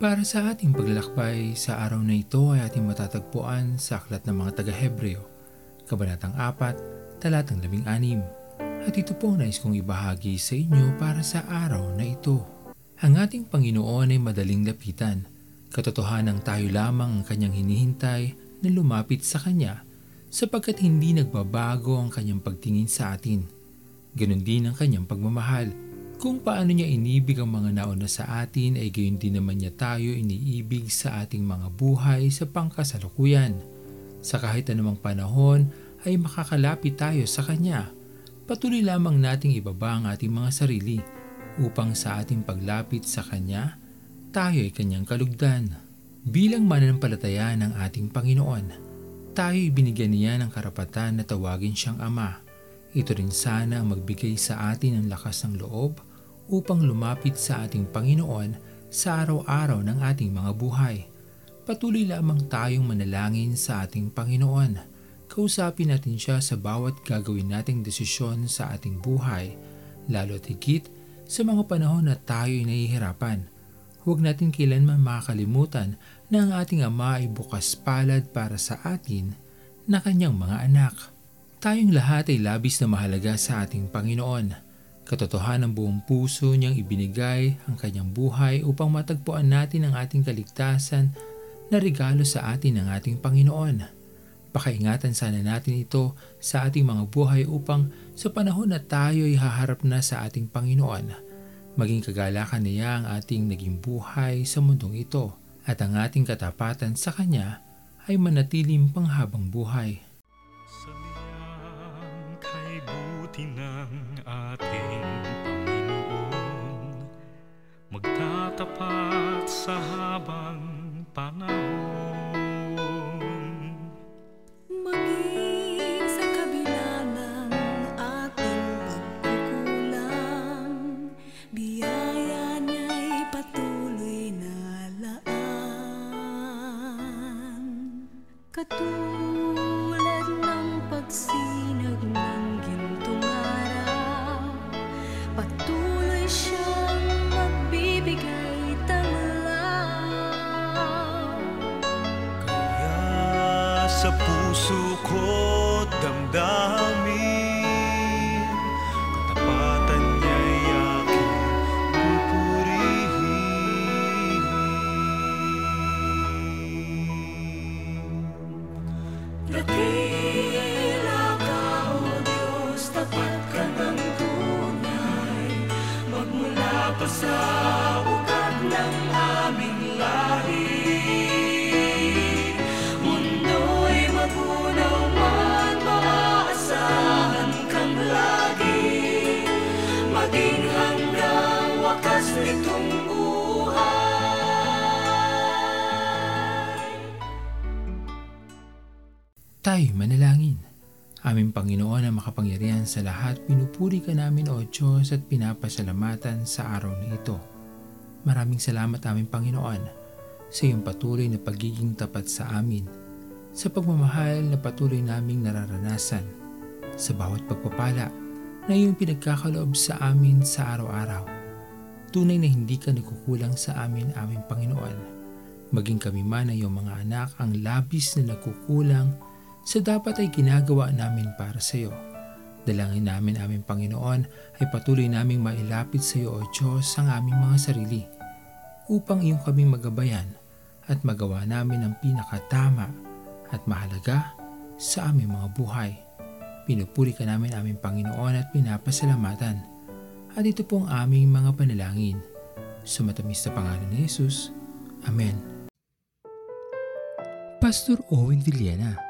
Para sa ating paglalakbay, sa araw na ito ay ating matatagpuan sa Aklat ng mga taga-Hebreo, Kabanatang 4, Talatang 16. At ito po nais kong ibahagi sa inyo para sa araw na ito. Ang ating Panginoon ay madaling lapitan. Katotohanan tayo lamang ang kanyang hinihintay na lumapit sa Kanya sapagkat hindi nagbabago ang kanyang pagtingin sa atin. Ganon din ang kanyang pagmamahal. Kung paano niya inibig ang mga nauna sa atin ay gayon din naman niya tayo iniibig sa ating mga buhay sa pangkasalukuyan. Sa kahit anumang panahon ay makakalapit tayo sa Kanya. Patuloy lamang nating ibaba ang ating mga sarili upang sa ating paglapit sa Kanya, tayo ay Kanyang kalugdan. Bilang mananampalataya ng ating Panginoon, tayo binigyan niya ng karapatan na tawagin siyang Ama. Ito rin sana ang magbigay sa atin ng lakas ng loob upang lumapit sa ating Panginoon sa araw-araw ng ating mga buhay. Patuloy lamang tayong manalangin sa ating Panginoon. Kausapin natin siya sa bawat gagawin nating desisyon sa ating buhay, lalo at higit sa mga panahon na tayo ay nahihirapan. Huwag natin kailanman makakalimutan na ang ating Ama ay bukas palad para sa atin na kanyang mga anak. Tayong lahat ay labis na mahalaga sa ating Panginoon Katotohanan ng buong puso niyang ibinigay ang kanyang buhay upang matagpuan natin ang ating kaligtasan na regalo sa atin ng ating Panginoon. Pakaingatan sana natin ito sa ating mga buhay upang sa panahon na tayo ay haharap na sa ating Panginoon, maging kagalakan niya ang ating naging buhay sa mundong ito at ang ating katapatan sa Kanya ay manatiling panghabang buhay. Sa ng ating Panginoon Magtatapat sa habang panahon Maging sa kabila ng ating pagkukulang, biyaya niya'y patuloy na laan. Katulad ng pagsinag ng Dakila ka, O Diyos, tapat ng tunay. Magmula sa ugat ng aming lahi. Tayo manalangin. Aming Panginoon na makapangyarihan sa lahat, pinupuri ka namin o Diyos at pinapasalamatan sa araw na ito. Maraming salamat aming Panginoon sa iyong patuloy na pagiging tapat sa amin, sa pagmamahal na patuloy naming nararanasan, sa bawat pagpapala na iyong pinagkakaloob sa amin sa araw-araw. Tunay na hindi ka nagkukulang sa amin aming Panginoon. Maging kami man ay iyong mga anak ang labis na nagkukulang sa dapat ay ginagawa namin para sa iyo. Dalangin namin aming Panginoon ay patuloy naming mailapit sa iyo o Diyos ang aming mga sarili upang iyong kaming magabayan at magawa namin ang pinakatama at mahalaga sa aming mga buhay. Pinupuri ka namin aming Panginoon at pinapasalamatan. At ito po ang aming mga panalangin. Sa matamis na pangalan ni Jesus. Amen. Pastor Owen Villena,